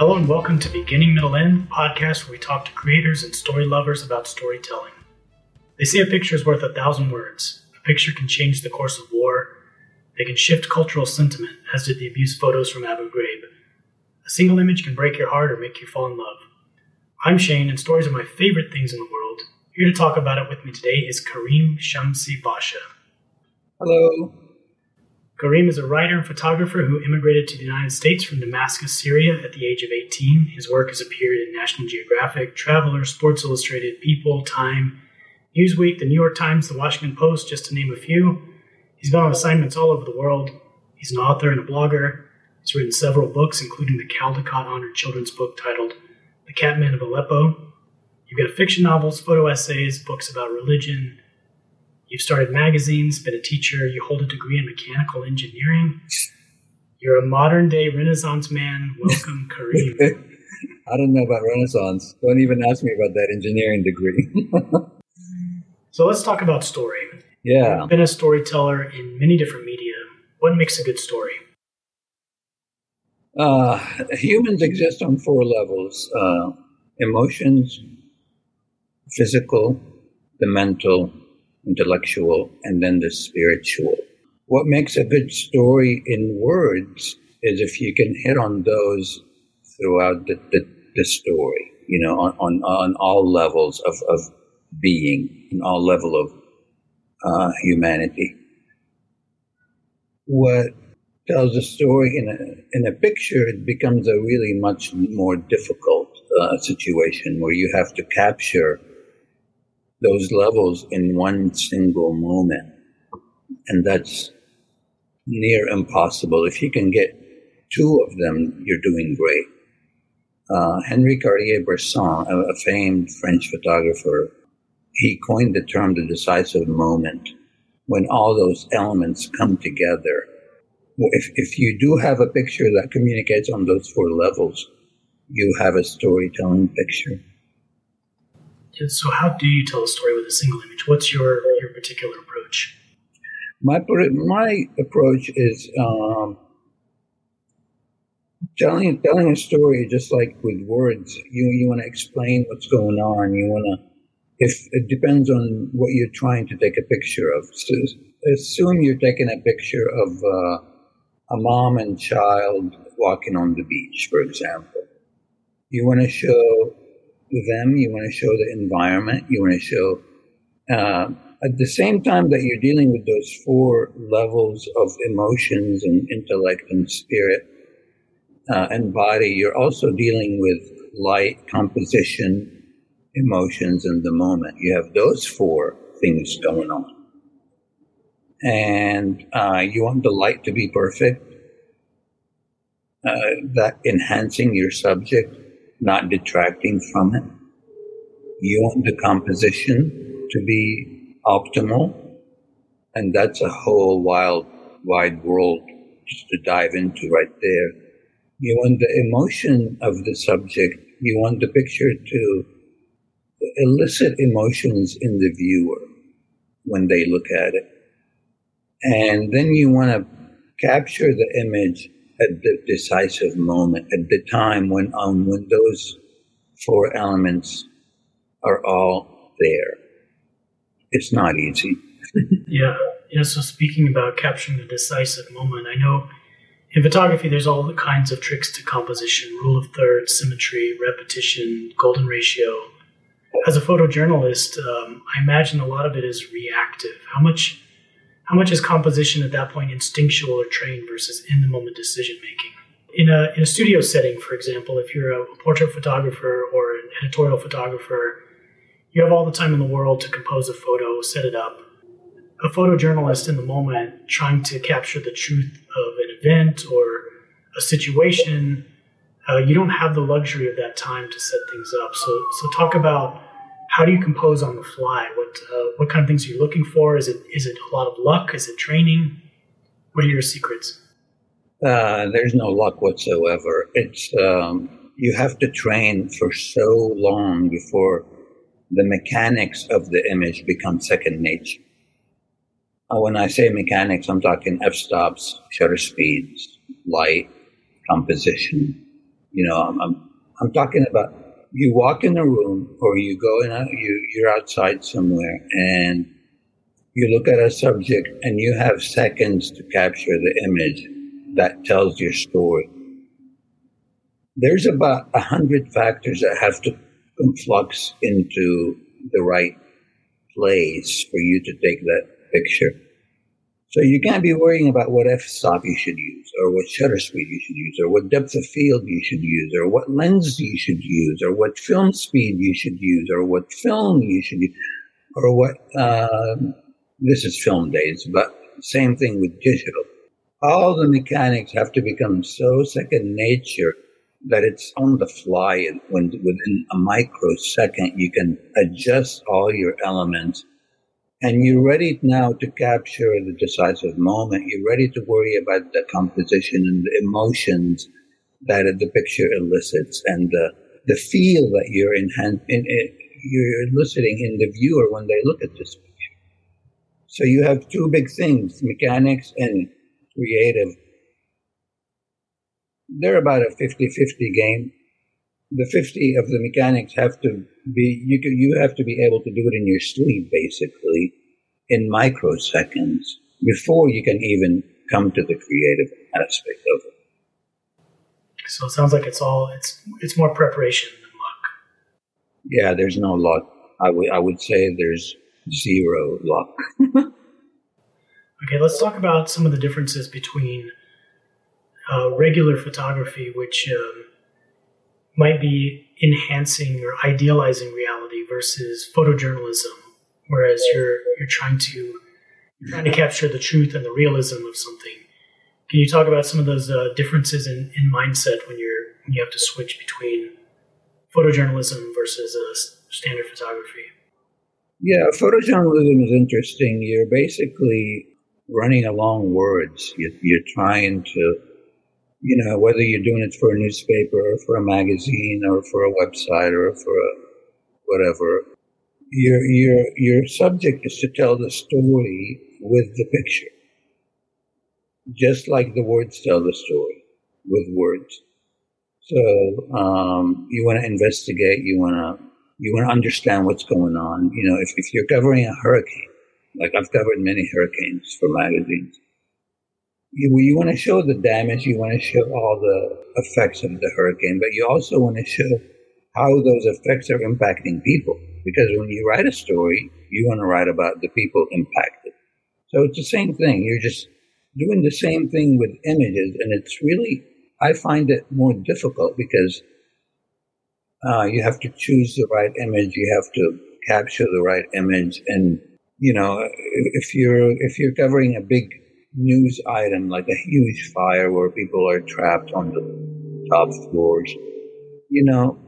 Hello and welcome to Beginning Middle End, podcast where we talk to creators and story lovers about storytelling. They say a picture is worth a thousand words. A picture can change the course of war. They can shift cultural sentiment, as did the abuse photos from Abu Ghraib. A single image can break your heart or make you fall in love. I'm Shane, and stories are my favorite things in the world. Here to talk about it with me today is Kareem Shamsi Basha. Hello. Kareem is a writer and photographer who immigrated to the United States from Damascus, Syria at the age of 18. His work has appeared in National Geographic, Traveler, Sports Illustrated, People, Time, Newsweek, the New York Times, the Washington Post, just to name a few. He's been on assignments all over the world. He's an author and a blogger. He's written several books, including the Caldecott honored children's book titled The Catman of Aleppo. You've got fiction novels, photo essays, books about religion, You've started magazines, been a teacher, you hold a degree in mechanical engineering. You're a modern day Renaissance man. Welcome, Kareem. I don't know about Renaissance. Don't even ask me about that engineering degree. so let's talk about story. Yeah. You've been a storyteller in many different media. What makes a good story? Uh, humans exist on four levels uh, emotions, physical, the mental, intellectual, and then the spiritual. What makes a good story in words is if you can hit on those throughout the, the, the story, you know, on, on, on all levels of, of being, on all level of uh, humanity. What tells a story in a, in a picture, it becomes a really much more difficult uh, situation where you have to capture those levels in one single moment. And that's near impossible. If you can get two of them, you're doing great. Uh, Henri Cartier-Bresson, a, a famed French photographer, he coined the term the decisive moment when all those elements come together. If, if you do have a picture that communicates on those four levels, you have a storytelling picture. So, how do you tell a story with a single image? What's your your particular approach? My my approach is um, telling telling a story just like with words. You you want to explain what's going on. You want to if it depends on what you're trying to take a picture of. So assume you're taking a picture of uh, a mom and child walking on the beach, for example. You want to show them, you want to show the environment, you want to show, uh, at the same time that you're dealing with those four levels of emotions and intellect and spirit uh, and body, you're also dealing with light, composition, emotions, and the moment. You have those four things going on. And uh, you want the light to be perfect, uh, that enhancing your subject not detracting from it. You want the composition to be optimal, and that's a whole wild, wide world just to dive into right there. You want the emotion of the subject. You want the picture to elicit emotions in the viewer when they look at it. And then you want to capture the image at the decisive moment, at the time when um, when those four elements are all there. It's not easy. yeah, yeah. So speaking about capturing the decisive moment, I know in photography there's all the kinds of tricks to composition: rule of thirds, symmetry, repetition, golden ratio. As a photojournalist, um, I imagine a lot of it is reactive. How much how much is composition at that point instinctual or trained versus in the moment decision making? In a, in a studio setting, for example, if you're a portrait photographer or an editorial photographer, you have all the time in the world to compose a photo, set it up. A photojournalist in the moment trying to capture the truth of an event or a situation, uh, you don't have the luxury of that time to set things up. So, so talk about how do you compose on the fly? What uh, what kind of things are you looking for? Is it is it a lot of luck? Is it training? What are your secrets? Uh, there's no luck whatsoever. It's um, you have to train for so long before the mechanics of the image become second nature. Uh, when I say mechanics, I'm talking f-stops, shutter speeds, light, composition, You know, I'm, I'm, I'm talking about you walk in a room or you go in a, you, you're outside somewhere and you look at a subject and you have seconds to capture the image that tells your story. There's about a hundred factors that have to conflux into the right place for you to take that picture. So you can't be worrying about what f-stop you should use, or what shutter speed you should use, or what depth of field you should use, or what lens you should use, or what film speed you should use, or what film you should use, or what. Uh, this is film days, but same thing with digital. All the mechanics have to become so second nature that it's on the fly, and when within a microsecond you can adjust all your elements and you're ready now to capture the decisive moment. You're ready to worry about the composition and the emotions that the picture elicits and the, the feel that you're in, you're eliciting in the viewer when they look at this picture. So you have two big things, mechanics and creative. They're about a 50-50 game. The 50 of the mechanics have to be you can, you have to be able to do it in your sleep basically in microseconds before you can even come to the creative aspect of it. So it sounds like it's all it's it's more preparation than luck. Yeah, there's no luck. I would I would say there's zero luck. okay, let's talk about some of the differences between uh, regular photography, which um, might be enhancing or idealizing reality versus photojournalism, whereas you're you're trying to you're trying to capture the truth and the realism of something. Can you talk about some of those uh, differences in, in mindset when you're when you have to switch between photojournalism versus uh, standard photography? Yeah, photojournalism is interesting. You're basically running along words. You're, you're trying to you know, whether you're doing it for a newspaper or for a magazine or for a website or for a whatever, your your your subject is to tell the story with the picture, just like the words tell the story with words. So um, you want to investigate, you want to you want to understand what's going on. You know, if, if you're covering a hurricane, like I've covered many hurricanes for magazines you, you want to show the damage, you want to show all the effects of the hurricane, but you also want to show how those effects are impacting people. Because when you write a story, you want to write about the people impacted. So it's the same thing. You're just doing the same thing with images, and it's really, I find it more difficult because uh, you have to choose the right image, you have to capture the right image, and you know, if you're if you're covering a big news item like a huge fire where people are trapped on the top floors. You know,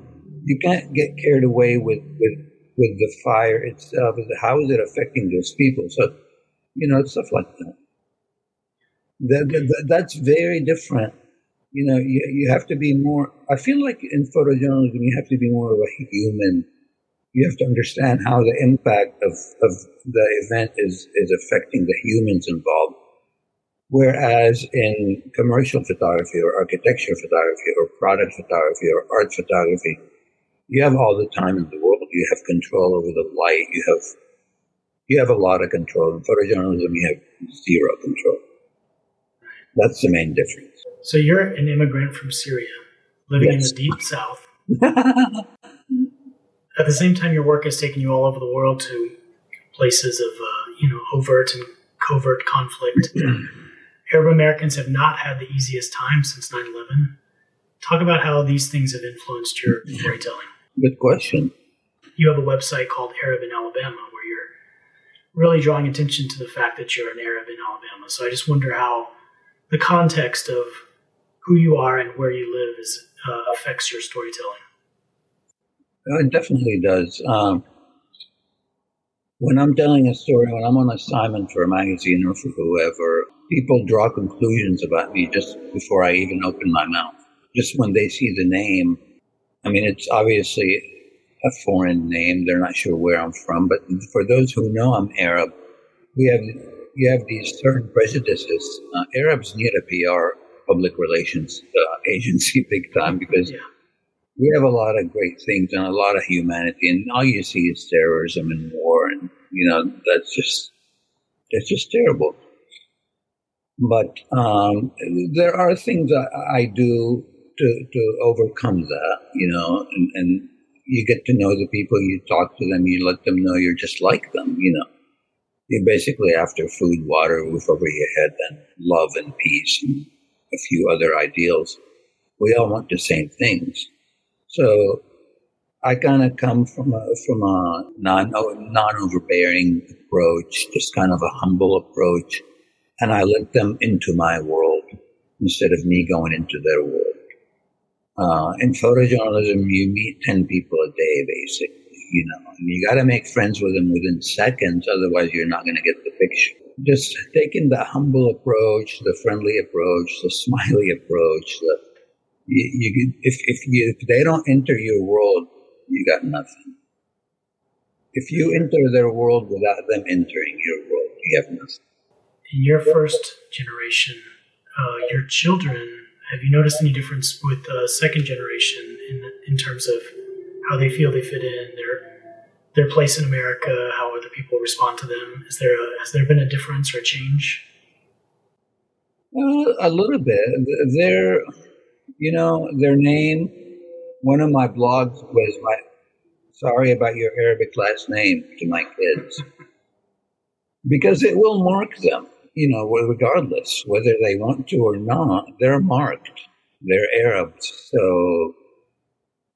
you can't get carried away with, with, with the fire itself. How is it affecting those people? So, you know, stuff like that. that, that that's very different. You know, you, you have to be more, I feel like in photojournalism, you have to be more of a human. You have to understand how the impact of, of the event is, is affecting the humans involved Whereas in commercial photography or architecture photography or product photography or art photography, you have all the time in the world. You have control over the light. You have you have a lot of control. In photojournalism, you have zero control. That's the main difference. So you're an immigrant from Syria, living yes. in the deep south. At the same time, your work has taken you all over the world to places of uh, you know overt and covert conflict. Arab Americans have not had the easiest time since 9 11. Talk about how these things have influenced your storytelling. Good question. You have a website called Arab in Alabama where you're really drawing attention to the fact that you're an Arab in Alabama. So I just wonder how the context of who you are and where you live is, uh, affects your storytelling. It definitely does. Um, when I'm telling a story, when I'm on assignment for a magazine or for whoever, people draw conclusions about me just before I even open my mouth. Just when they see the name, I mean, it's obviously a foreign name. They're not sure where I'm from, but for those who know I'm Arab, we have you have these certain prejudices. Uh, Arabs need a PR public relations uh, agency big time because Yeah. we have a lot of great things and a lot of humanity, and all you see is terrorism and war, and you know that's just that's just terrible. But um, there are things I, I do to to overcome that, you know, and, and you get to know the people, you talk to them, you let them know you're just like them, you know. You're basically after food, water, roof over your head, and love and peace and a few other ideals. We all want the same things. So I kind of come from a from a non non overbearing approach, just kind of a humble approach, and I let them into my world instead of me going into their world. Uh, in photojournalism, you meet ten people a day, basically. You know, and you got to make friends with them within seconds, otherwise you're not going to get the picture. Just taking the humble approach, the friendly approach, the smiley approach, the you, you if if you if they don't enter your world, you got nothing. If you enter their world without them entering your world, you have nothing. In your first generation, uh, your children, have you noticed any difference with uh, second generation in in terms of how they feel they fit in, their their place in America, how other people respond to them? Is there a, has there been a difference or a change? A little bit. Their, you know, their name. One of my blogs was my sorry about your Arabic last name to my kids because it will mark them. You know, regardless whether they want to or not, they're marked. They're Arabs, so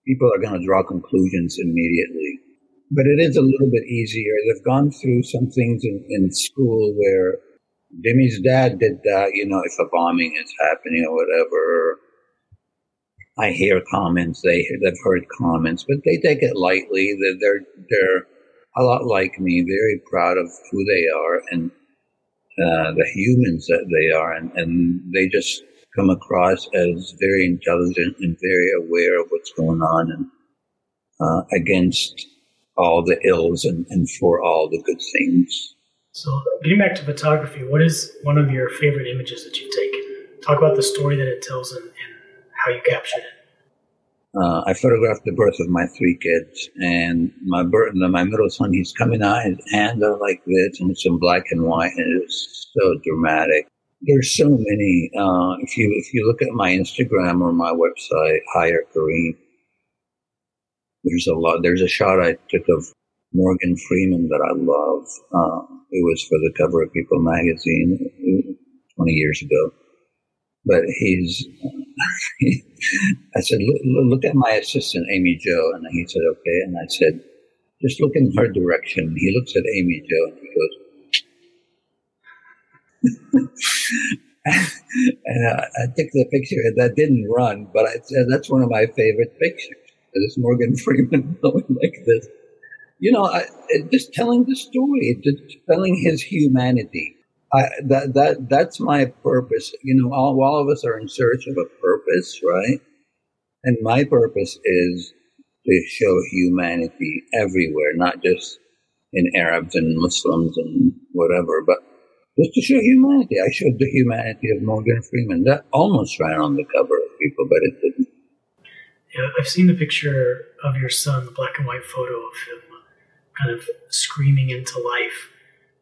people are going to draw conclusions immediately. But it is a little bit easier. They've gone through some things in, in school where Demi's dad did that, you know, if a bombing is happening or whatever. I hear comments, they they've heard comments, but they take it lightly. They're, they're, they're a lot like me, very proud of who they are and uh, the humans that they are, and, and they just come across as very intelligent and very aware of what's going on and uh, against all the ills and, and for all the good things. So, getting back to photography, what is one of your favorite images that you've taken? Talk about the story that it tells and, and how you captured it. Uh, I photographed the birth of my three kids, and my birth, my middle son, he's coming out, his hands are like this, and it's in black and white, and it's so dramatic. There's so many. Uh, if you if you look at my Instagram or my website, Hire Kareem, there's a lot. There's a shot I took of Morgan Freeman that I love. Uh, it was for the cover of People magazine 20 years ago. But he's, I said, look, look, at my assistant, Amy Jo. And he said, okay. And I said, just look in her direction. He looks at Amy Jo and he goes, and I, I took the picture that didn't run, but I said, that's one of my favorite pictures. This Morgan Freeman going like this you know, I, just telling the story, just telling his humanity. I, that that that's my purpose. You know, all, all of us are in search of a purpose, right? And my purpose is to show humanity everywhere, not just in Arabs and Muslims and whatever, but just to show humanity. I showed the humanity of Morgan Freeman. That almost ran on the cover of People, but it didn't. Yeah, I've seen the picture of your son, the black and white photo of him kind of screaming into life.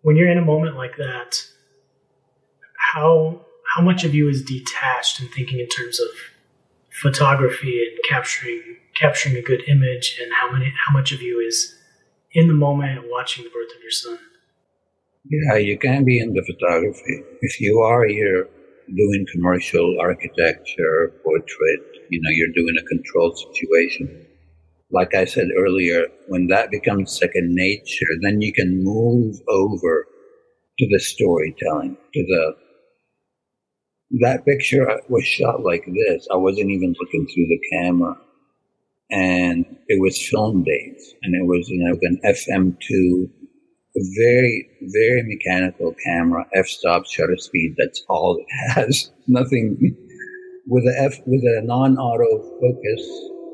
When you're in a moment like that, how how much of you is detached and thinking in terms of photography and capturing capturing a good image, and how many how much of you is in the moment watching the birth of your son? Yeah, you can be into photography. If you are, you're doing commercial architecture, portrait. You know, you're doing a controlled situation like I said earlier, when that becomes second nature, then you can move over to the storytelling, to the that picture was shot like this. I wasn't even looking through the camera. And it was film days. And it was, you know, an FM2, very, very mechanical camera, f-stop, shutter speed. That's all it has. Nothing with a F, with a non-auto focus,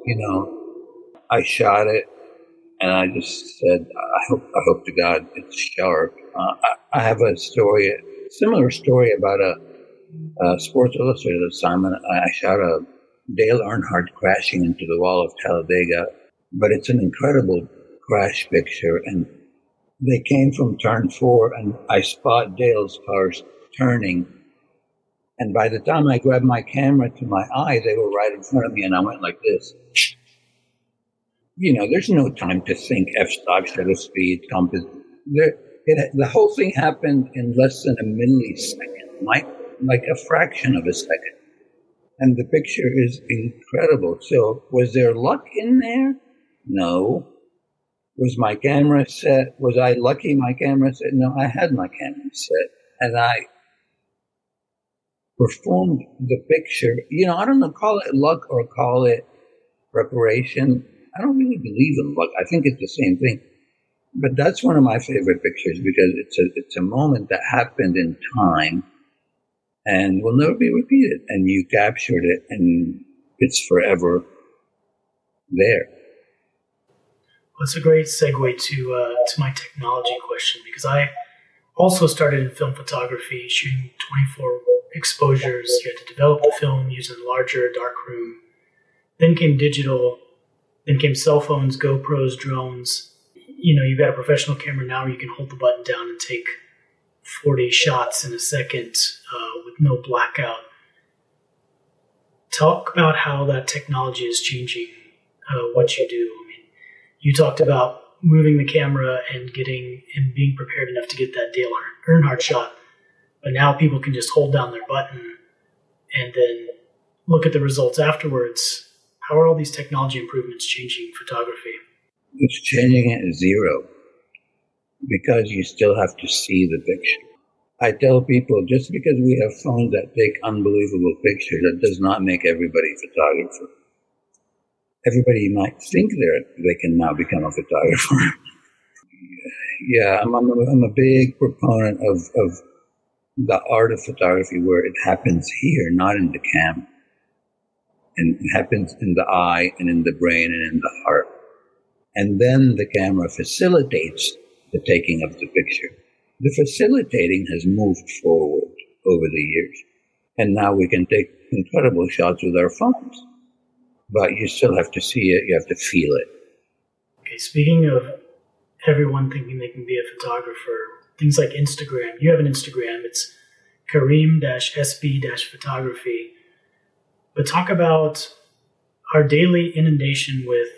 you know, I shot it, and I just said, I hope, I hope to God it's sharp. Uh, I, I, have a story, similar story about a uh, Sports Illustrated assignment, I shot a Dale Earnhardt crashing into the wall of Talladega, but it's an incredible crash picture. And they came from turn four, and I spot Dale's cars turning. And by the time I grabbed my camera to my eye, they were right in front of me, and I went like this. You know, there's no time to think f-stop, shutter speed, compass. There, it, the whole thing happened in less than a millisecond, like, like a fraction of a second. And the picture is incredible. So, was there luck in there? No. Was my camera set? Was I lucky my camera set? No, I had my camera set. And I performed the picture. You know, I don't know, call it luck or call it preparation. I don't really believe in luck. I think it's the same thing. But that's one of my favorite pictures because it's a it's a moment that happened in time and will never be repeated. And you captured it and it's forever there. It's a great segue to uh, to my technology question because I also started in film photography, shooting 24 exposures. You had to develop the film using a larger darkroom. Then came digital. Then came cell phones, GoPros, drones you know, you've got a professional camera now where you can hold the button down and take 40 shots in a second uh, with no blackout. Talk about how that technology is changing uh, what you do. I mean, you talked about moving the camera and getting and being prepared enough to get that Dale Earnhardt shot, but now people can just hold down their button and then look at the results afterwards. How are all these technology improvements changing photography? It's changing it zero because you still have to see the picture. I tell people just because we have phones that take unbelievable pictures, that does not make everybody a photographer. Everybody might think they they can now become a photographer. yeah, I'm, I'm, a, I'm a big proponent of, of the art of photography where it happens here, not in the camera. And it happens in the eye and in the brain and in the heart and then the camera facilitates the taking of the picture. The facilitating has moved forward over the years, and now we can take incredible shots with our phones. But you still have to see it, you have to feel it. Okay, speaking of everyone thinking they can be a photographer, things like Instagram. You have an Instagram, it's Kareem SB photography. But talk about our daily inundation with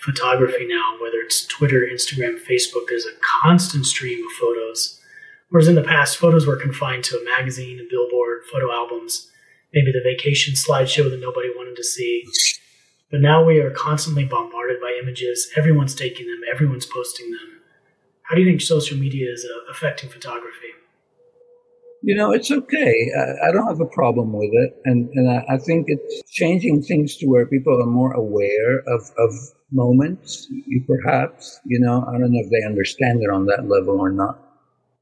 photography now, whether it's Twitter, Instagram, Facebook, there's a constant stream of photos. Whereas in the past, photos were confined to a magazine, a billboard, photo albums, maybe the vacation slideshow that nobody wanted to see. But now we are constantly bombarded by images. Everyone's taking them, everyone's posting them. How do you think social media is uh, affecting photography? You know, it's okay. I, I, don't have a problem with it. And, and I, I think it's changing things to where people are more aware of, of moments, you perhaps. You know, I don't know if they understand it on that level or not.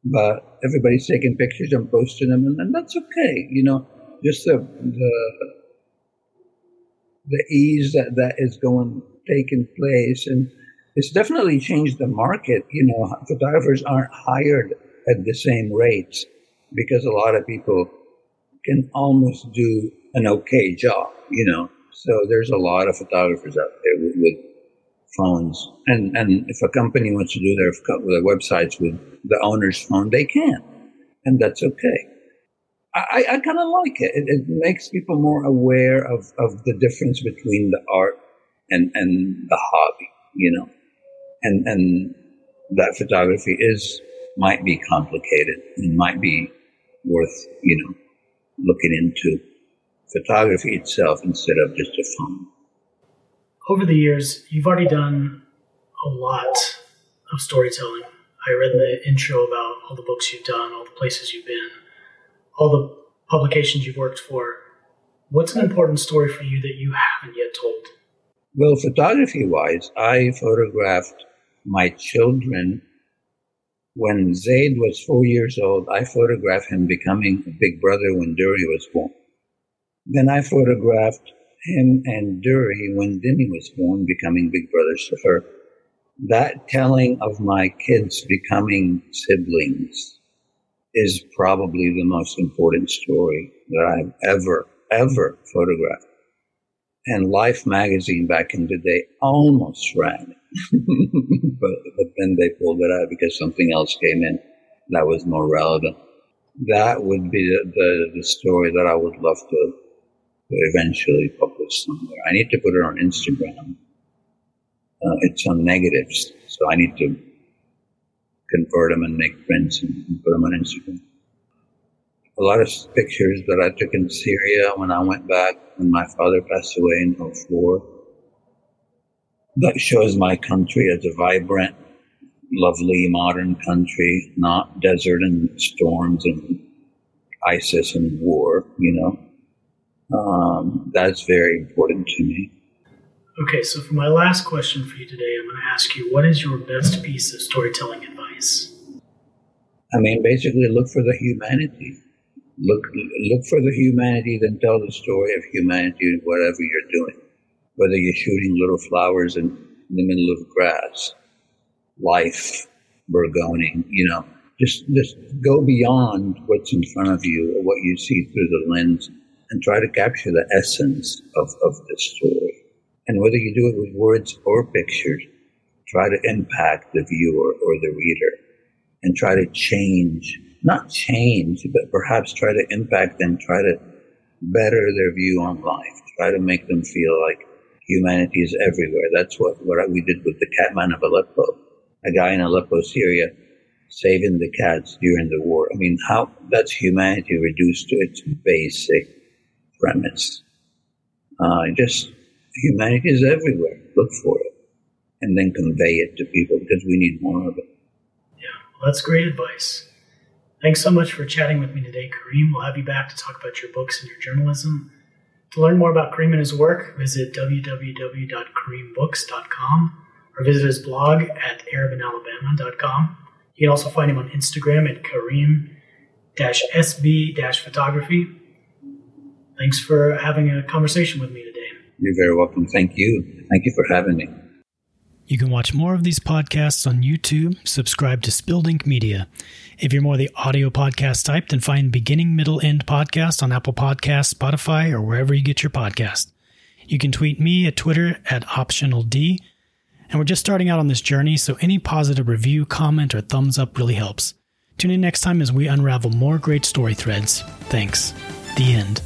But everybody's taking pictures and posting them, and, and that's okay. You know, just the the the ease that that is going taking place, and it's definitely changed the market. You know, photographers aren't hired at the same rates because a lot of people can almost do an okay job. You know, so there's a lot of photographers out there with, with phones. And, and if a company wants to do their, their websites with the owner's phone, they can. And that's okay. I, I kind of like it. it. it. makes people more aware of, of the difference between the art and, and the hobby, you know. And, and that photography is, might be complicated and might be worth, you know, looking into photography itself instead of just a phone over the years, you've already done a lot of storytelling. I read the intro about all the books you've done, all the places you've been, all the publications you've worked for. What's an important story for you that you haven't yet told? Well, photography wise, I photographed my children when Zaid was four years old. I photographed him becoming a big brother when Duri was born. Then I photographed him and Dury when Demi was born, becoming big brothers to her. That telling of my kids becoming siblings is probably the most important story that I've ever, ever photographed. And Life magazine back in the day almost ran it. but, but then they pulled it out because something else came in that was more relevant. That would be the, the, the story that I would love to, eventually publish somewhere. I need to put it on Instagram. Uh, it's on negatives, so I need to convert them and make prints and, and put them on Instagram. A lot of pictures that I took in Syria when I went back when my father passed away in 04. That shows my country as a vibrant, lovely, modern country, not desert and storms and ISIS and war, you know. Um, that's very important to me. Okay, so for my last question for you today, I'm going to ask you what is your best piece of storytelling advice? I mean, basically, look for the humanity. Look, look for the humanity, then tell the story of humanity in whatever you're doing. Whether you're shooting little flowers in, in the middle of grass, life, burgoning, you know, just just go beyond what's in front of you or what you see through the lens and try to capture the essence of, of the story. And whether you do it with words or pictures, try to impact the viewer or the reader and try to change, not change, but perhaps try to impact them, try to better their view on life, try to make them feel like humanity is everywhere. That's what, what we did with the Catman of Aleppo, a guy in Aleppo, Syria, saving the cats during the war. I mean, how that's humanity reduced to its basic premise. Uh, just humanity is everywhere. Look for it and then convey it to people because we need more of it. Yeah, well, that's great advice. Thanks so much for chatting with me today, Kareem. We'll have you back to talk about your books and your journalism. To learn more about Kareem and his work, visit www.kareembooks.com or visit his blog at arabinalabama.com. You can also find him on Instagram at kareem-sb-photography. Thanks for having a conversation with me today. You're very welcome. Thank you. Thank you for having me. You can watch more of these podcasts on YouTube. Subscribe to Spilled Ink Media. If you're more the audio podcast type, then find Beginning, Middle, End Podcast on Apple Podcasts, Spotify, or wherever you get your podcast. You can tweet me at Twitter at OptionalD. And we're just starting out on this journey, so any positive review, comment, or thumbs up really helps. Tune in next time as we unravel more great story threads. Thanks. The end.